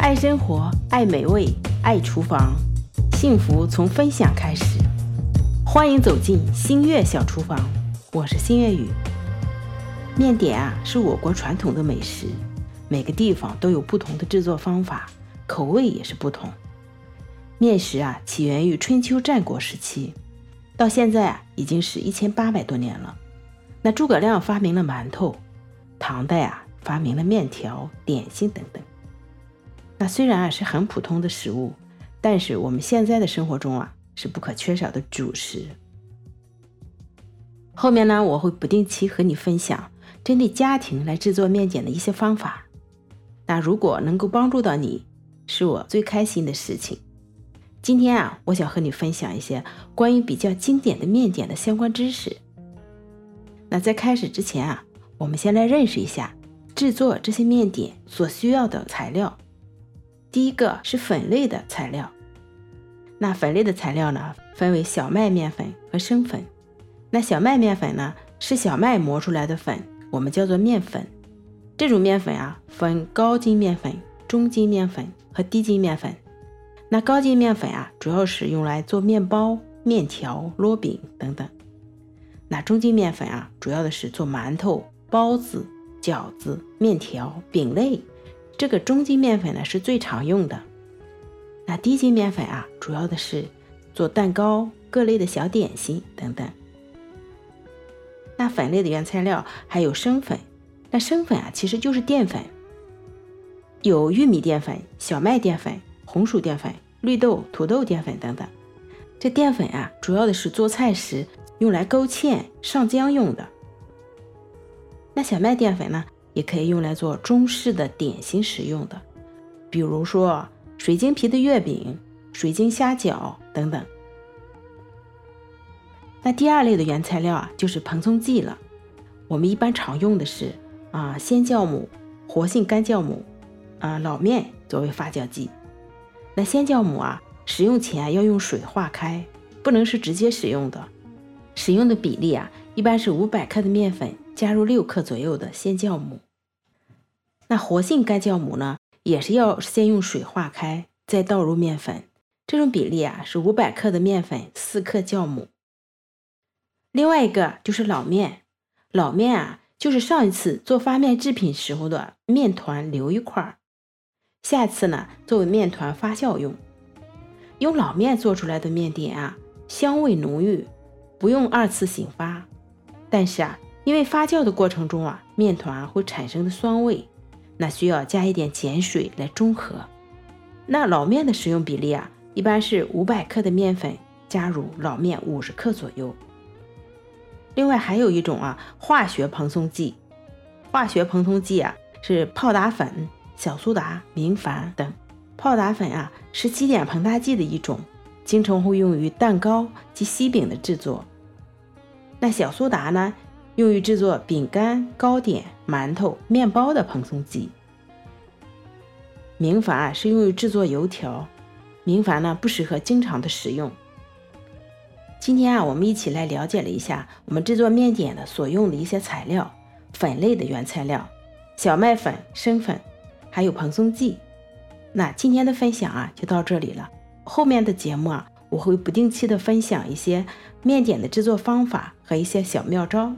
爱生活，爱美味，爱厨房，幸福从分享开始。欢迎走进新月小厨房，我是新月雨。面点啊，是我国传统的美食，每个地方都有不同的制作方法，口味也是不同。面食啊，起源于春秋战国时期，到现在啊，已经是一千八百多年了。那诸葛亮发明了馒头，唐代啊，发明了面条、点心等等。那虽然啊是很普通的食物，但是我们现在的生活中啊是不可缺少的主食。后面呢，我会不定期和你分享针对家庭来制作面点的一些方法。那如果能够帮助到你，是我最开心的事情。今天啊，我想和你分享一些关于比较经典的面点的相关知识。那在开始之前啊，我们先来认识一下制作这些面点所需要的材料。第一个是粉类的材料，那粉类的材料呢，分为小麦面粉和生粉。那小麦面粉呢，是小麦磨出来的粉，我们叫做面粉。这种面粉啊，分高筋面粉、中筋面粉和低筋面粉。那高筋面粉啊，主要是用来做面包、面条、烙饼等等。那中筋面粉啊，主要的是做馒头、包子、饺子、面条、饼类。这个中筋面粉呢是最常用的，那低筋面粉啊，主要的是做蛋糕、各类的小点心等等。那粉类的原材料还有生粉，那生粉啊其实就是淀粉，有玉米淀粉、小麦淀粉、红薯淀粉、绿豆、土豆淀粉等等。这淀粉啊，主要的是做菜时用来勾芡、上浆用的。那小麦淀粉呢？也可以用来做中式的点心使用的，比如说水晶皮的月饼、水晶虾饺等等。那第二类的原材料啊，就是蓬松剂了。我们一般常用的是啊鲜酵母、活性干酵母、啊老面作为发酵剂。那鲜酵母啊，使用前要用水化开，不能是直接使用的。使用的比例啊，一般是五百克的面粉。加入六克左右的鲜酵母，那活性干酵母呢，也是要先用水化开，再倒入面粉。这种比例啊是五百克的面粉，四克酵母。另外一个就是老面，老面啊就是上一次做发面制品时候的面团留一块儿，下次呢作为面团发酵用。用老面做出来的面点啊，香味浓郁，不用二次醒发，但是啊。因为发酵的过程中啊，面团会产生的酸味，那需要加一点碱水来中和。那老面的使用比例啊，一般是五百克的面粉加入老面五十克左右。另外还有一种啊，化学蓬松剂，化学蓬松剂啊是泡打粉、小苏打、明矾等。泡打粉啊是基点膨大剂的一种，经常会用于蛋糕及西饼的制作。那小苏打呢？用于制作饼干、糕点、馒头、面包的蓬松剂。明矾啊是用于制作油条，明矾呢不适合经常的使用。今天啊，我们一起来了解了一下我们制作面点的所用的一些材料，粉类的原材料，小麦粉、生粉，还有蓬松剂。那今天的分享啊就到这里了，后面的节目啊我会不定期的分享一些面点的制作方法和一些小妙招。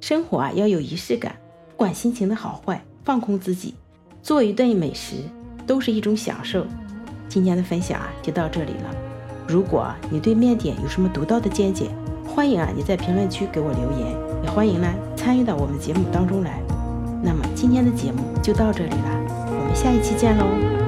生活啊要有仪式感，不管心情的好坏，放空自己，做一顿美食都是一种享受。今天的分享啊就到这里了。如果你对面点有什么独到的见解，欢迎啊你在评论区给我留言，也欢迎呢参与到我们节目当中来。那么今天的节目就到这里了，我们下一期见喽。